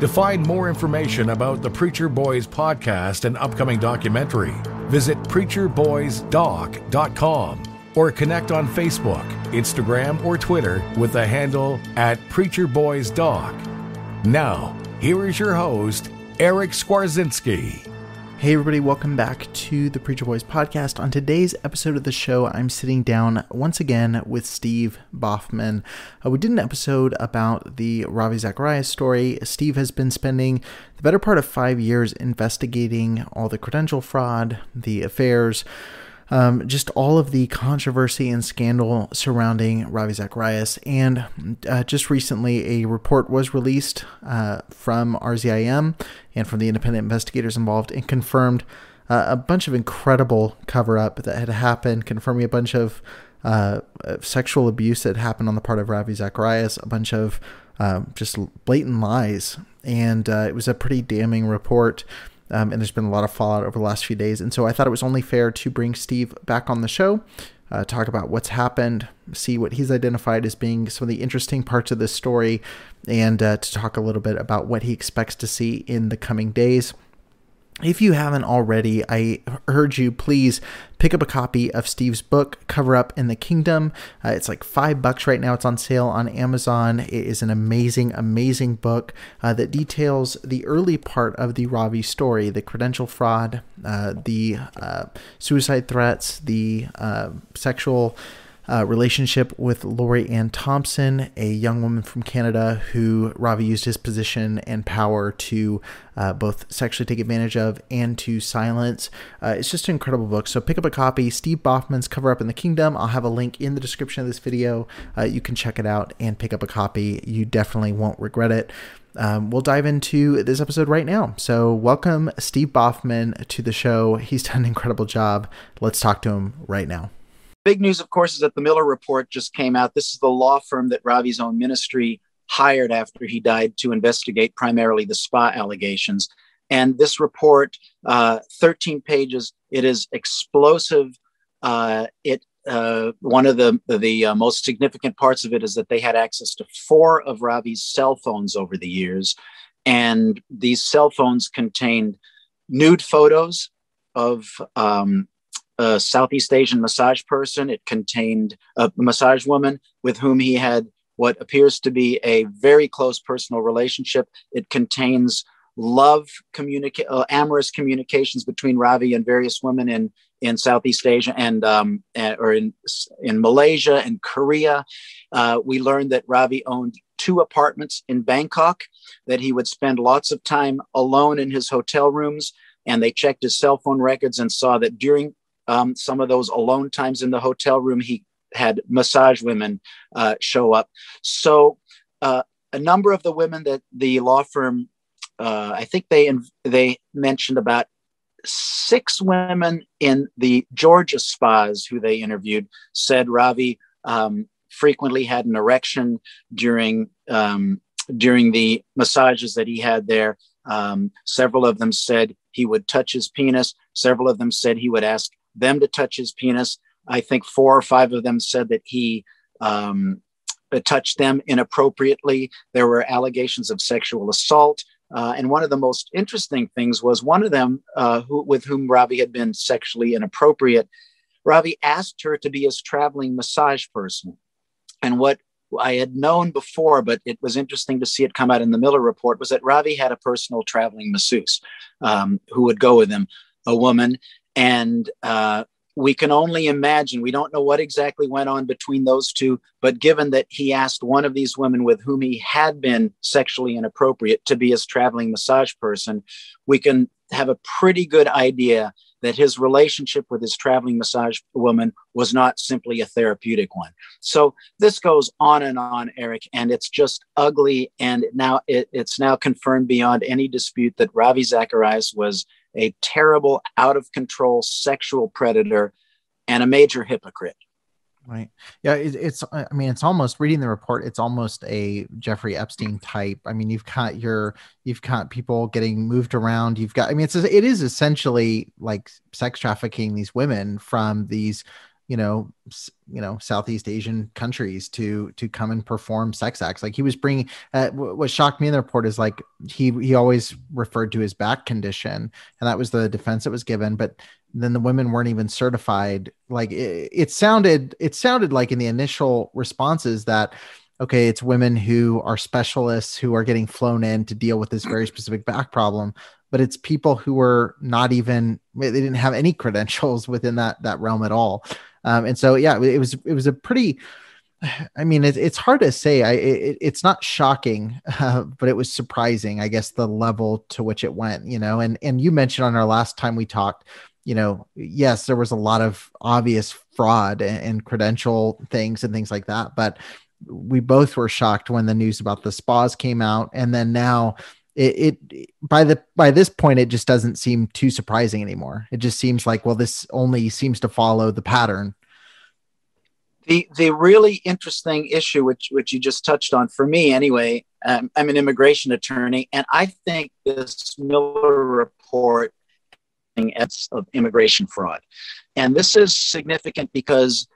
To find more information about the Preacher Boys podcast and upcoming documentary, visit preacherboysdoc.com or connect on Facebook, Instagram, or Twitter with the handle at preacherboysdoc. Now, here is your host, Eric Skwarczynski. Hey, everybody, welcome back to the Preacher Boys podcast. On today's episode of the show, I'm sitting down once again with Steve Baughman. Uh, we did an episode about the Ravi Zacharias story. Steve has been spending the better part of five years investigating all the credential fraud, the affairs, um, just all of the controversy and scandal surrounding Ravi Zacharias. And uh, just recently, a report was released uh, from RZIM and from the independent investigators involved and confirmed uh, a bunch of incredible cover up that had happened, confirming a bunch of uh, sexual abuse that happened on the part of Ravi Zacharias, a bunch of um, just blatant lies. And uh, it was a pretty damning report. Um, and there's been a lot of fallout over the last few days. And so I thought it was only fair to bring Steve back on the show, uh, talk about what's happened, see what he's identified as being some of the interesting parts of this story, and uh, to talk a little bit about what he expects to see in the coming days. If you haven't already, I urge you please pick up a copy of Steve's book, Cover Up in the Kingdom. Uh, it's like five bucks right now. It's on sale on Amazon. It is an amazing, amazing book uh, that details the early part of the Ravi story the credential fraud, uh, the uh, suicide threats, the uh, sexual uh, relationship with Lori Ann Thompson, a young woman from Canada who Ravi used his position and power to uh, both sexually take advantage of and to silence. Uh, it's just an incredible book. So pick up a copy. Steve Baughman's Cover Up in the Kingdom. I'll have a link in the description of this video. Uh, you can check it out and pick up a copy. You definitely won't regret it. Um, we'll dive into this episode right now. So, welcome Steve Baughman to the show. He's done an incredible job. Let's talk to him right now. Big news, of course, is that the Miller report just came out. This is the law firm that Ravi's own ministry hired after he died to investigate primarily the spa allegations. And this report, uh, 13 pages, it is explosive. Uh, it uh, one of the the uh, most significant parts of it is that they had access to four of Ravi's cell phones over the years, and these cell phones contained nude photos of um, a Southeast Asian massage person. It contained a massage woman with whom he had what appears to be a very close personal relationship. It contains love communica- uh, amorous communications between Ravi and various women in in Southeast Asia and um, or in in Malaysia and Korea. Uh, we learned that Ravi owned two apartments in Bangkok. That he would spend lots of time alone in his hotel rooms. And they checked his cell phone records and saw that during um, some of those alone times in the hotel room, he had massage women uh, show up. So uh, a number of the women that the law firm, uh, I think they they mentioned about six women in the Georgia spas who they interviewed said Ravi um, frequently had an erection during um, during the massages that he had there. Um, several of them said he would touch his penis. Several of them said he would ask them to touch his penis. I think four or five of them said that he um, touched them inappropriately. There were allegations of sexual assault. Uh, and one of the most interesting things was one of them uh, who, with whom Ravi had been sexually inappropriate. Ravi asked her to be his traveling massage person. And what I had known before, but it was interesting to see it come out in the Miller report, was that Ravi had a personal traveling masseuse um, who would go with him, a woman. And uh, we can only imagine, we don't know what exactly went on between those two, but given that he asked one of these women with whom he had been sexually inappropriate to be his traveling massage person, we can have a pretty good idea that his relationship with his traveling massage woman was not simply a therapeutic one. So this goes on and on, Eric, and it's just ugly. And now it, it's now confirmed beyond any dispute that Ravi Zacharias was a terrible, out of control sexual predator and a major hypocrite. Right. Yeah. It, it's, I mean, it's almost reading the report. It's almost a Jeffrey Epstein type. I mean, you've got your, you've got people getting moved around. You've got, I mean, it's, it is essentially like sex trafficking these women from these, you know, you know, Southeast Asian countries to to come and perform sex acts. Like he was bringing. Uh, what shocked me in the report is like he he always referred to his back condition, and that was the defense that was given. But then the women weren't even certified. Like it, it sounded it sounded like in the initial responses that okay, it's women who are specialists who are getting flown in to deal with this very specific back problem but it's people who were not even they didn't have any credentials within that that realm at all um, and so, yeah, it was it was a pretty. I mean, it, it's hard to say. I it, it's not shocking, uh, but it was surprising. I guess the level to which it went. You know, and and you mentioned on our last time we talked. You know, yes, there was a lot of obvious fraud and, and credential things and things like that, but we both were shocked when the news about the spas came out, and then now it, it, by the by this point it just doesn't seem too surprising anymore it just seems like well this only seems to follow the pattern the the really interesting issue which which you just touched on for me anyway um, i'm an immigration attorney and i think this miller report of immigration fraud and this is significant because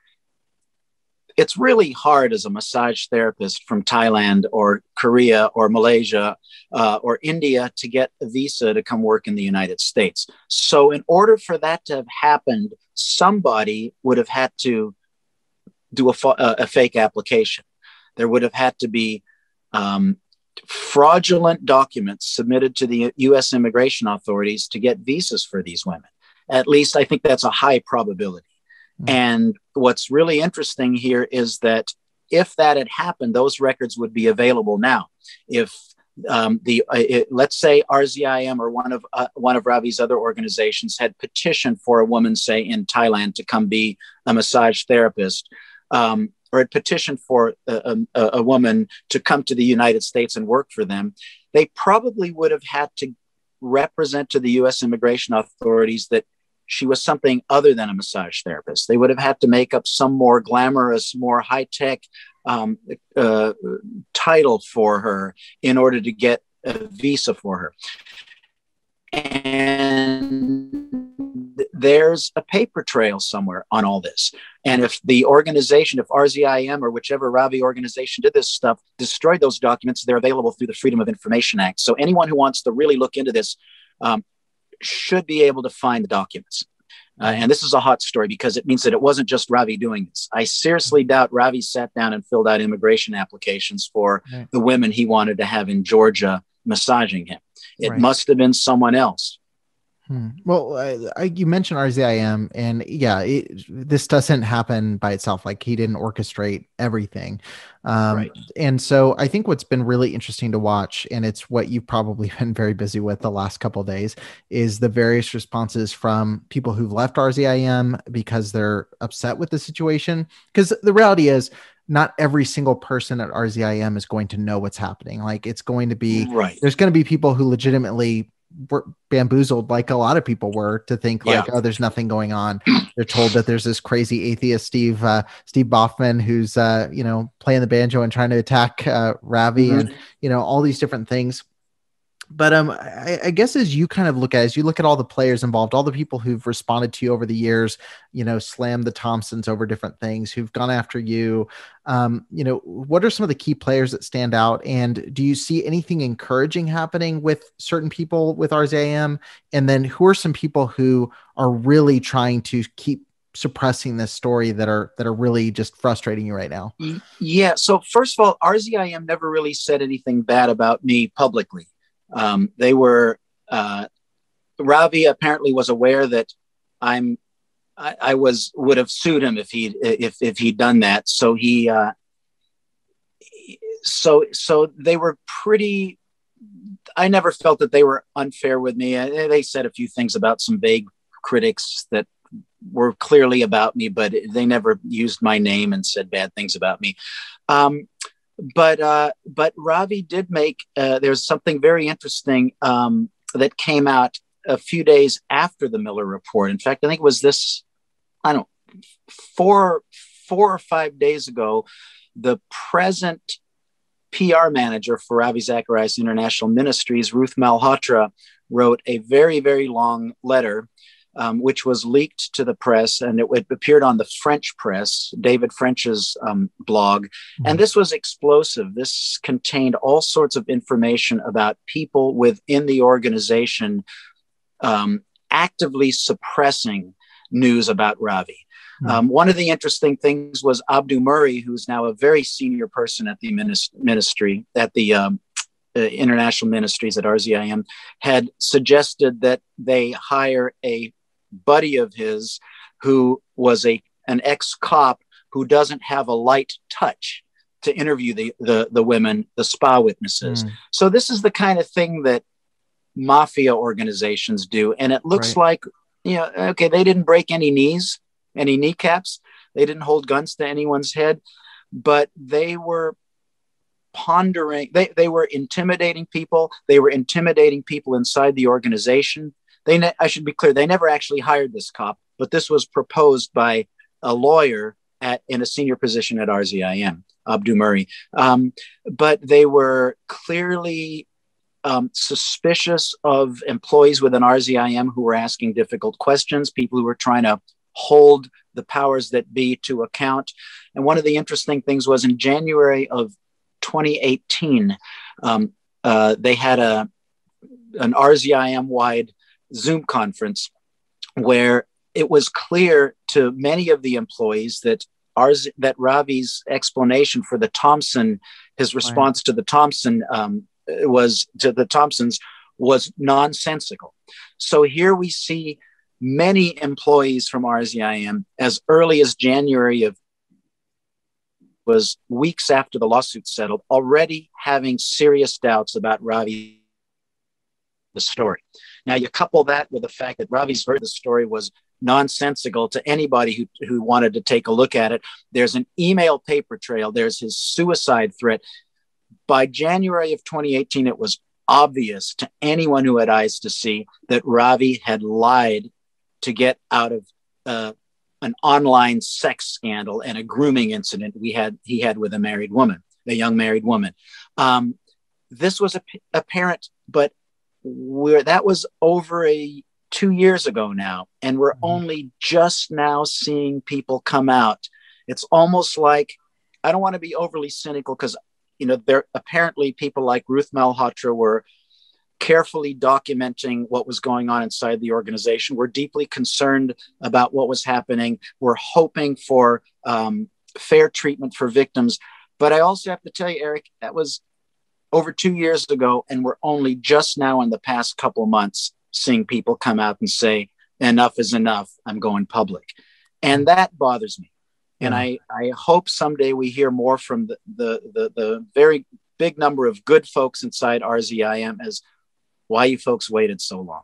it's really hard as a massage therapist from Thailand or Korea or Malaysia uh, or India to get a visa to come work in the United States. So, in order for that to have happened, somebody would have had to do a, a fake application. There would have had to be um, fraudulent documents submitted to the US immigration authorities to get visas for these women. At least I think that's a high probability. Mm-hmm. And what's really interesting here is that if that had happened, those records would be available now. If um, the uh, it, let's say RZIM or one of uh, one of Ravi's other organizations had petitioned for a woman, say in Thailand, to come be a massage therapist, um, or had petitioned for a, a, a woman to come to the United States and work for them, they probably would have had to represent to the U.S. immigration authorities that she was something other than a massage therapist. They would have had to make up some more glamorous, more high tech um, uh, title for her in order to get a visa for her. And there's a paper trail somewhere on all this. And if the organization, if RZIM or whichever Ravi organization did this stuff, destroyed those documents, they're available through the Freedom of Information Act. So anyone who wants to really look into this um, should be able to find the documents. Uh, and this is a hot story because it means that it wasn't just Ravi doing this. I seriously doubt Ravi sat down and filled out immigration applications for right. the women he wanted to have in Georgia massaging him. It right. must have been someone else. Hmm. Well, I, you mentioned RZIM, and yeah, it, this doesn't happen by itself. Like he didn't orchestrate everything, um, right. and so I think what's been really interesting to watch, and it's what you've probably been very busy with the last couple days, is the various responses from people who've left RZIM because they're upset with the situation. Because the reality is, not every single person at RZIM is going to know what's happening. Like it's going to be right. There's going to be people who legitimately were bamboozled like a lot of people were to think like Yeah. oh there's nothing going on they're told that there's this crazy atheist steve uh, steve Baughman who's uh, you know playing the banjo and trying to attack uh, ravi Mhm. and you know all these different things but um I, I guess as you kind of look at as you look at all the players involved all the people who've responded to you over the years you know slam the thompsons over different things who've gone after you um, you know what are some of the key players that stand out and do you see anything encouraging happening with certain people with RZIM and then who are some people who are really trying to keep suppressing this story that are that are really just frustrating you right now Yeah. So first of all, RZIM never really said anything bad about me publicly. Um, they were uh, Ravi apparently was aware that I'm I, I was would have sued him if he if if he'd done that. So he uh, so so they were pretty. I never felt that they were unfair with me. They said a few things about some vague critics that were clearly about me, but they never used my name and said bad things about me. Um, but uh, but Ravi did make uh, there's something very interesting um, that came out a few days after the Miller report. In fact, I think it was this I don't four four or five days ago. The present PR manager for Ravi Zacharias International Ministries, Ruth Malhotra, wrote a very very long letter um, which was leaked to the press and it, it appeared on the French press, David French's um, blog. And this was explosive. This contained all sorts of information about people within the organization um, actively suppressing news about Ravi. Hmm. Um, one of the interesting things was Abdu Murray, who's now a very senior person at the ministry, at the um, uh, international ministries at RZIM, had suggested that they hire a buddy of his who was a an ex cop who doesn't have a light touch to interview the the, the women, the spa witnesses. Mm. So this is the kind of thing that mafia organizations do, and it looks like you know, okay, they didn't break any knees, any kneecaps, they didn't hold guns to anyone's head, but they were pondering they, they were intimidating people. They were intimidating people inside the organization they ne- i should be clear they never actually hired this cop but this was proposed by a lawyer at in a senior position at rzim abdu murray. Um, but they were clearly um, suspicious of employees within rzim who were asking difficult questions people who were trying to hold the powers that be to account. And one of the interesting things was in january of 2018 um, uh, they had a an rzim wide Zoom conference where it was clear to many of the employees that ours that Ravi's explanation for the Thompson, his response to the Thompson um, was to the Thompsons was nonsensical. So here we see many employees from RZIM as early as January of was weeks after the lawsuit settled, already having serious doubts about Ravi the story. Now you couple that with the fact that Ravi's version of the story was nonsensical to anybody who, who wanted to take a look at it. There's an email paper trail. There's his suicide threat. By January of 2018, it was obvious to anyone who had eyes to see that Ravi had lied to get out of uh, an online sex scandal and a grooming incident we had he had with a married woman, a young married woman. Um, this was ap- apparent, but we're that was over a two years ago now, and we're Mhm. only just now seeing people come out. It's almost like I don't want to be overly cynical because you know there apparently people like Ruth Malhotra were carefully documenting what was going on inside the organization. We're deeply concerned about what was happening. We're hoping for um, fair treatment for victims. But I also have to tell you, Eric, that was over two years ago, and we're only just now in the past couple months seeing people come out and say, enough is enough. I'm going public. And mm. that bothers me. And mm. I, I hope someday we hear more from the, the, the, the very big number of good folks inside RZIM as why you folks waited so long.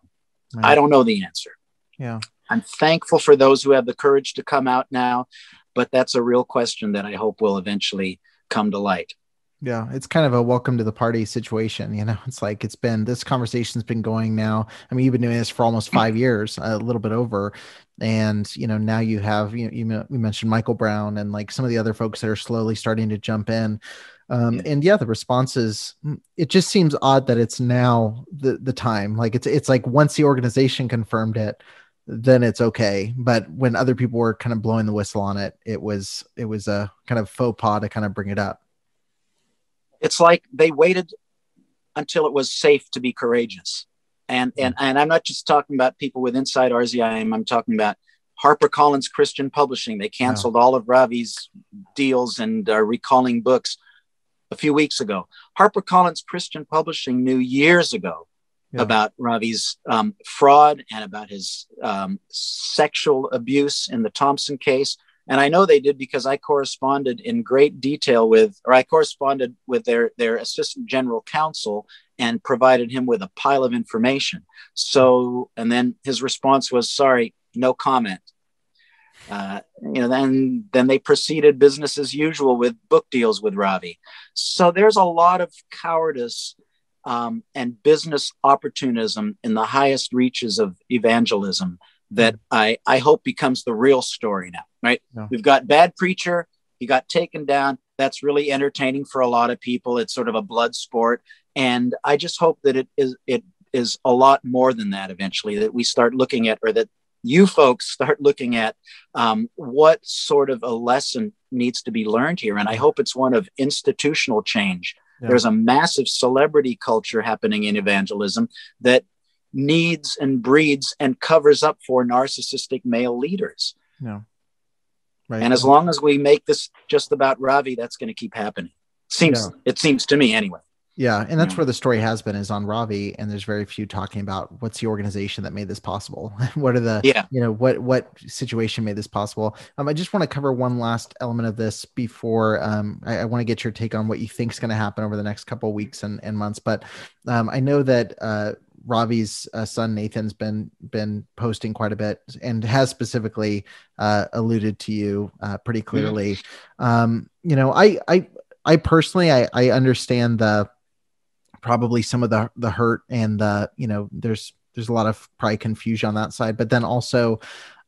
I don't know the answer. Yeah. I'm thankful for those who have the courage to come out now, but that's a real question that I hope will eventually come to light. Yeah, it's kind of a welcome to the party situation. You know, it's like it's been this conversation's been going now. I mean, you've been doing this for almost five years, a little bit over, and you know now you have you you, you mentioned Michael Brown and like some of the other folks that are slowly starting to jump in. Um, yeah. And yeah, the responses. Mm, it just seems odd that it's now the the time. Like it's it's like once the organization confirmed it, then it's okay. But when other people were kind of blowing the whistle on it, it was it was a kind of faux pas to kind of bring it up. It's like they waited until it was safe to be courageous. And and and I'm not just talking about people with inside RZIM. I'm talking about HarperCollins Christian Publishing. They canceled all of Ravi's deals and are recalling books a few weeks ago. HarperCollins Christian Publishing knew years ago yeah. about Ravi's um, fraud and about his um, sexual abuse in the Thompson case. And I know they did because I corresponded in great detail with, or I corresponded with their, their assistant general counsel and provided him with a pile of information. So, and then his response was, sorry, no comment. Uh, you know, then then they proceeded business as usual with book deals with Ravi. So there's a lot of cowardice um, and business opportunism in the highest reaches of evangelism that I I hope becomes the real story now. Right? Yeah. We've got bad preacher. He got taken down. That's really entertaining for a lot of people. It's sort of a blood sport, and I just hope that it is it is a lot more than that eventually. That we start looking at, or that you folks start looking at um, what sort of a lesson needs to be learned here. And I hope it's one of institutional change. Yeah. There's a massive celebrity culture happening in evangelism that needs and breeds and covers up for narcissistic male leaders. Yeah. Right. And as long as we make this just about Ravi, that's going to keep happening. Seems yeah. it seems to me anyway. Yeah, and that's yeah. where the story has been is on Ravi, and there's very few talking about what's the organization that made this possible. what are the yeah, you know, what what situation made this possible? Um, I just want to cover one last element of this before um, I, I want to get your take on what you think is going to happen over the next couple weeks and, and months. But um, I know that uh, Ravi's uh, son Nathan's been been posting quite a bit and has specifically uh, alluded to you uh, pretty clearly. Mm-hmm. Um, you know, I I I personally I, I understand the probably some of the the hurt and the you know there's there's a lot of probably confusion on that side but then also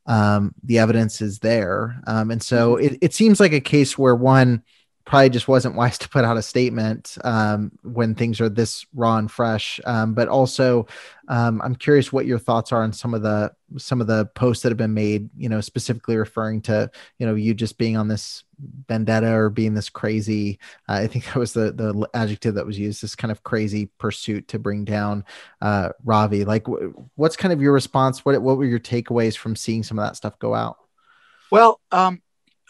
um, the evidence is there um, and so mm-hmm. it, it seems like a case where one probably just wasn't wise to put out a statement um, when things are this raw and fresh. Um, but also, um, I'm curious what your thoughts are on some of the some of the posts that have been made. You know, specifically referring to you know you just being on this vendetta or being this crazy. Uh, I think that was the the adjective that was used. This kind of crazy pursuit to bring down uh, Ravi. Like, w- what's kind of your response? What what were your takeaways from seeing some of that stuff go out? Well, um,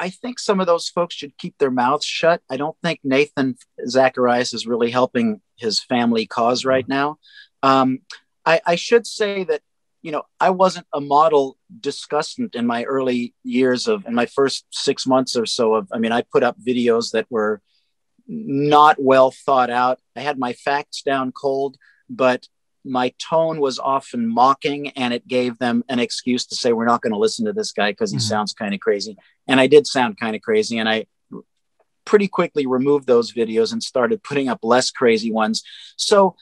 I think some of those folks should keep their mouths shut. I don't think Nathan Zacharias is really helping his family cause right now. Um, I, I, should say that, you know, I wasn't a model discussant in my early years of, in my first six months or so of, I mean, I put up videos that were not well thought out. I had my facts down cold, but my tone was often mocking and it gave them an excuse to say we're not going to listen to this guy because he mm-hmm. sounds kind of crazy. And i did sound kind of crazy and i pretty quickly removed those videos and started putting up less crazy ones. So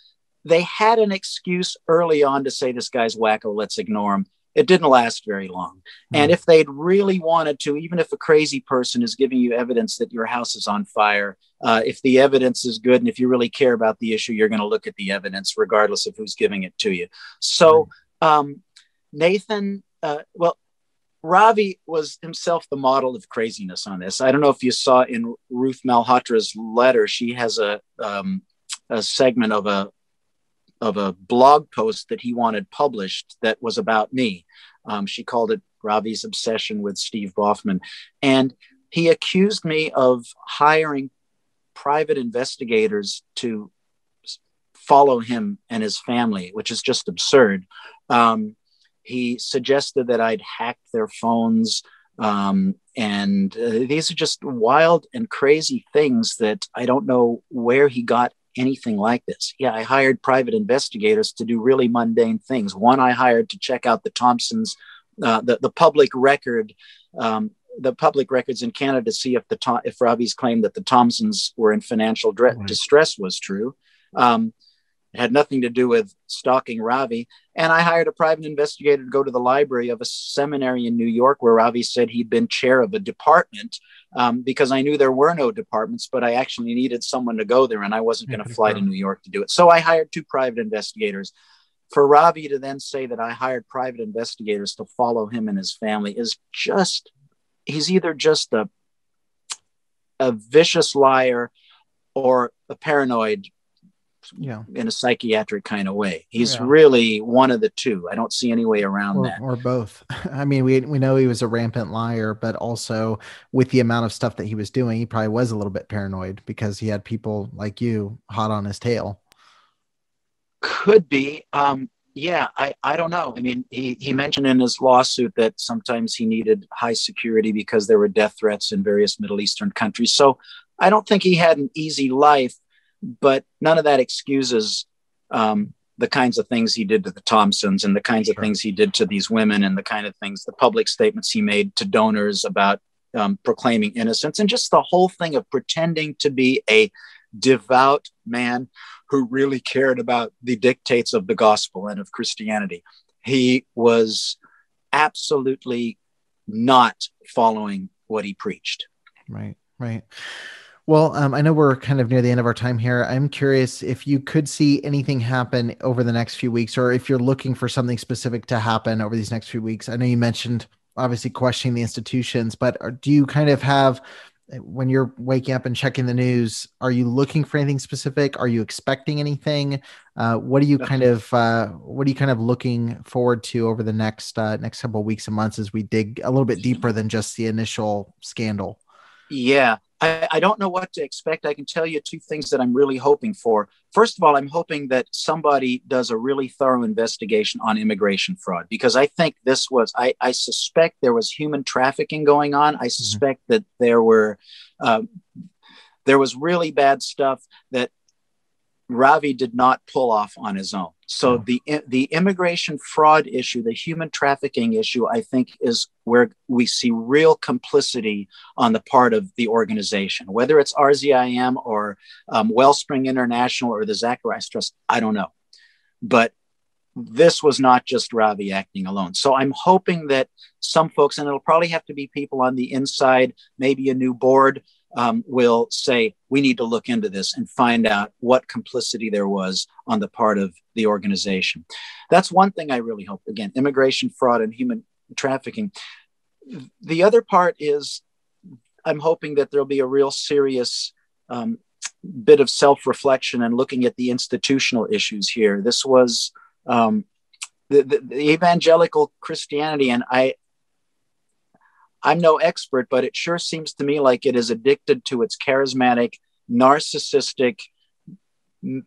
they had an excuse early on to say this guy's wacko let's ignore him it didn't last very long. Mm-hmm. And if they'd really wanted to, even if a crazy person is giving you evidence that your house is on fire, uh, if the evidence is good and if you really care about the issue, you're going to look at the evidence regardless of who's giving it to you. So, um, Nathan, uh, well, Ravi was himself the model of craziness on this. I don't know if you saw in Ruth Malhotra's letter, she has a, um, a segment of a of a blog post that he wanted published that was about me. Um, she called it Ravi's obsession with Steve Baughman. And he accused me of hiring private investigators to follow him and his family, which is just absurd. Um, he suggested that I'd hacked their phones. Um, and uh, these are just wild and crazy things that I don't know where he got anything like this. Yeah, I hired private investigators to do really mundane things. One I hired to check out the Thompsons, uh, the, the public record um, the public records in Canada to see if the if Ravi's claim that the Thompsons were in financial right. distress was true. Um, it had nothing to do with stalking Ravi. And I hired a private investigator to go to the library of a seminary in New York where Ravi said he'd been chair of a department um, because I knew there were no departments, but I actually needed someone to go there and I wasn't going to fly to New York to do it. So I hired two private investigators. For Ravi to then say that I hired private investigators to follow him and his family is just, he's either just a, a vicious liar or a paranoid yeah. in a psychiatric kind of way. He's yeah. really one of the two. I don't see any way around or, that. Or both. I mean, we we know he was a rampant liar, but also with the amount of stuff that he was doing, he probably was a little bit paranoid because he had people like you hot on his tail. Could be. Um, yeah, I, I don't know. I mean, he, he mentioned in his lawsuit that sometimes he needed high security because there were death threats in various Middle Eastern countries. So I don't think he had an easy life but none of that excuses um, the kinds of things he did to the Thompsons and the kinds sure. of things he did to these women and the kind of things, the public statements he made to donors about um, proclaiming innocence and just the whole thing of pretending to be a devout man who really cared about the dictates of the gospel and of Christianity. He was absolutely not following what he preached. Right, right. Well, um, I know we're kind of near the end of our time here. I'm curious if you could see anything happen over the next few weeks, or if you're looking for something specific to happen over these next few weeks. I know you mentioned obviously questioning the institutions, but do you kind of have, when you're waking up and checking the news, are you looking for anything specific? Are you expecting anything? Uh, what are you kind of, uh, what are you kind of looking forward to over the next uh, next couple of weeks and months as we dig a little bit deeper than just the initial scandal? Yeah. I, I, don't know what to expect. I can tell you two things that I'm really hoping for. First of all, I'm hoping that somebody does a really thorough investigation on immigration fraud because I think this was, I, I suspect there was human trafficking going on. I mm-hmm. suspect mm-hmm. that there were, uh, there was really bad stuff that Ravi did not pull off on his own. So oh. the the immigration fraud issue, the human trafficking issue, I think is where we see real complicity on the part of the organization, whether it's RZIM or um, Wellspring International or the Zacharias Trust. I don't know, but this was not just Ravi acting alone. So I'm hoping that some folks, and it'll probably have to be people on the inside, maybe a new board, um, will say, we need to look into this and find out what complicity there was on the part of the organization. That's one thing I really hope. Again, immigration fraud and human trafficking. The other part is I'm hoping that there'll be a real serious um, bit of self reflection and looking at the institutional issues here. This was um, the, the, the evangelical Christianity, and I, I'm no expert, but it sure seems to me like it is addicted to its charismatic, narcissistic,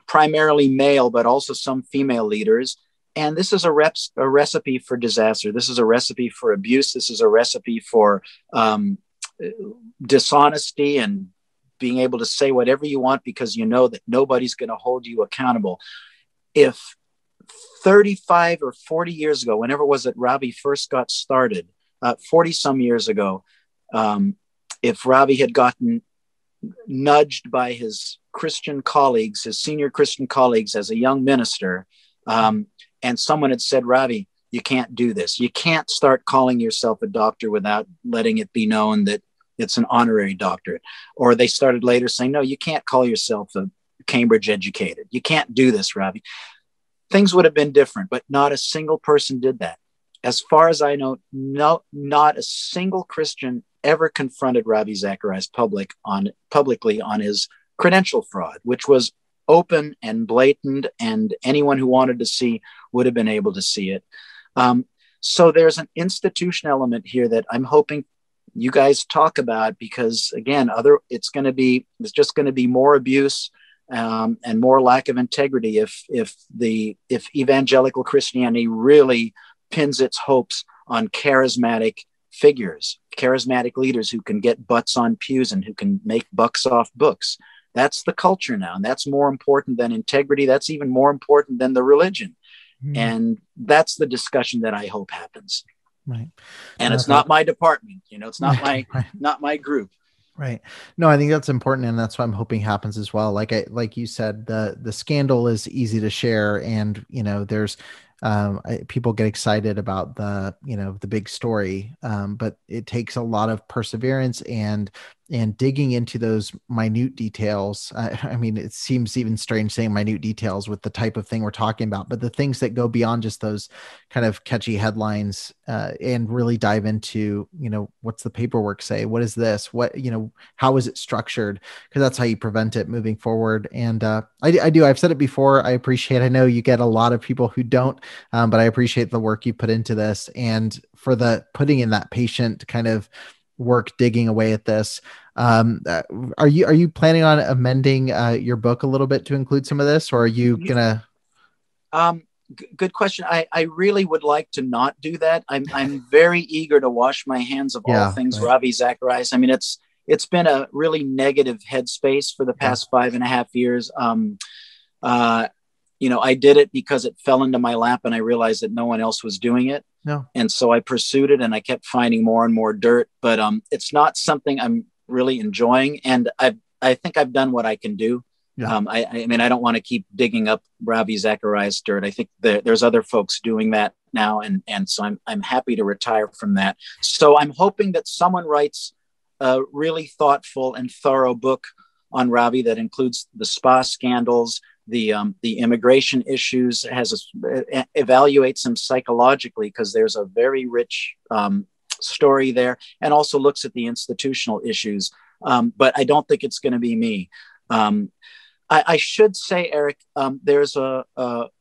primarily male, but also some female leaders. And this is a, reps, a recipe for disaster. This is a recipe for abuse. This is a recipe for um, dishonesty and being able to say whatever you want because you know that nobody's going to hold you accountable. If 35 or 40 years ago, whenever it was that Ravi first got started, uh, 40 some years ago, um, if Ravi had gotten nudged by his Christian colleagues, his senior Christian colleagues as a young minister, um, and someone had said, Ravi, you can't do this. You can't start calling yourself a doctor without letting it be known that it's an honorary doctorate. Or they started later saying, no, you can't call yourself a Cambridge educated. You can't do this, Ravi. Things would have been different, but not a single person did that as far as I know, no, not a single Christian ever confronted Ravi Zacharias public on publicly on his credential fraud, which was open and blatant, and anyone who wanted to see would have been able to see it. Um, so there's an institution element here that I'm hoping you guys talk about because again, other it's going to be it's just going to be more abuse. Um, and more lack of integrity if if the if evangelical Christianity really pins its hopes on charismatic figures, charismatic leaders who can get butts on pews and who can make bucks off books. That's the culture now. And that's more important than integrity. That's even more important than the religion. Mm. And that's the discussion that I hope happens. Right. And it's not my department, you know, it's not my right. not my group. Right. No, I think that's important, and that's what I'm hoping happens as well. Like I, like you said, the the scandal is easy to share, and you know, there's um, I, people get excited about the you know the big story, um, but it takes a lot of perseverance and and digging into those minute details. Uh, I mean, it seems even strange saying minute details with the type of thing we're talking about, but the things that go beyond just those kind of catchy headlines uh, and really dive into, you know, what's the paperwork say? What is this? What, you know, how is it structured? Because that's how you prevent it moving forward. And uh, I, I do, I've said it before. I appreciate, I know you get a lot of people who don't, um, but I appreciate the work you put into this and for the putting in that patient kind of work digging away at this. Um, uh, are you are you planning on amending uh, your book a little bit to include some of this, or are you gonna? Um, g- good question. I I really would like to not do that. I'm I'm very eager to wash my hands of yeah, all things right. Ravi Zacharias. I mean, it's it's been a really negative headspace for the past yeah. five and a half years. Um, uh, you know, I did it because it fell into my lap and I realized that no one else was doing it. No. And so I pursued it and I kept finding more and more dirt, but um, it's not something I'm really enjoying. And I, I think I've done what I can do. Yeah. Um, I, I mean, I don't want to keep digging up Ravi Zacharias dirt. I think there, there's other folks doing that now. And, and so I'm, I'm happy to retire from that. So I'm hoping that someone writes a really thoughtful and thorough book on Ravi that includes the spa scandals, the um, the immigration issues, has a, evaluates them psychologically because there's a very rich um, story there, and also looks at the institutional issues. Um, but I don't think it's going to be me. Um, I, I, should say, Eric, um, there's a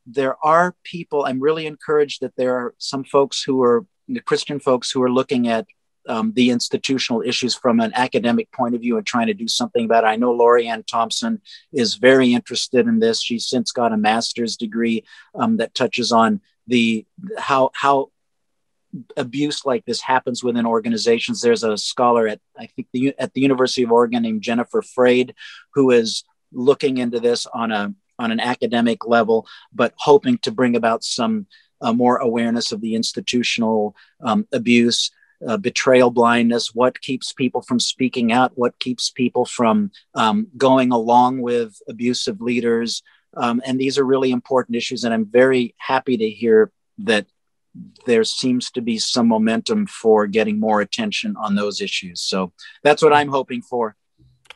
there are people. I'm really encouraged that there are some folks who are the Christian folks who are looking at um, the institutional issues from an academic point of view and trying to do something about it. I know Lori-Ann Thompson is very interested in this. She's since got a master's degree um, that touches on the how how abuse like this happens within organizations. There's a scholar at I think the at the University of Oregon named Jennifer Freyd who is looking into this on a on an academic level, but hoping to bring about some uh, more awareness of the institutional um, abuse uh, betrayal blindness, what keeps people from speaking out, what keeps people from um, going along with abusive leaders. Um, and these are really important issues. And I'm very happy to hear that there seems to be some momentum for getting more attention on those issues. So that's what I'm hoping for.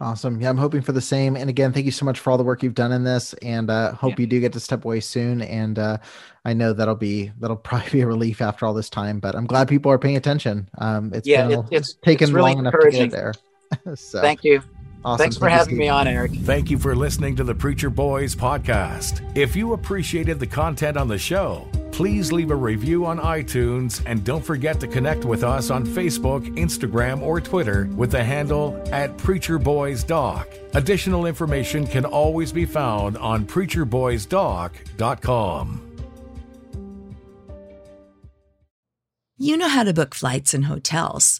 Awesome. Yeah, I'm hoping for the same. And again, thank you so much for all the work you've done in this, and uh, hope yeah. you do get to step away soon. And uh, I know that'll be that'll probably be a relief after all this time. But I'm glad people are paying attention. Um, it's yeah, it, it's taken it's really long enough to get there. so thank you. Awesome. Thanks for having me on, Eric. Thank you for listening to the Preacher Boys podcast. If you appreciated the content on the show, please leave a review on iTunes and don't forget to connect with us on Facebook, Instagram, or Twitter with the handle at Preacher Boys Doc. Additional information can always be found on preacherboysdoc.com. You know how to book flights and hotels.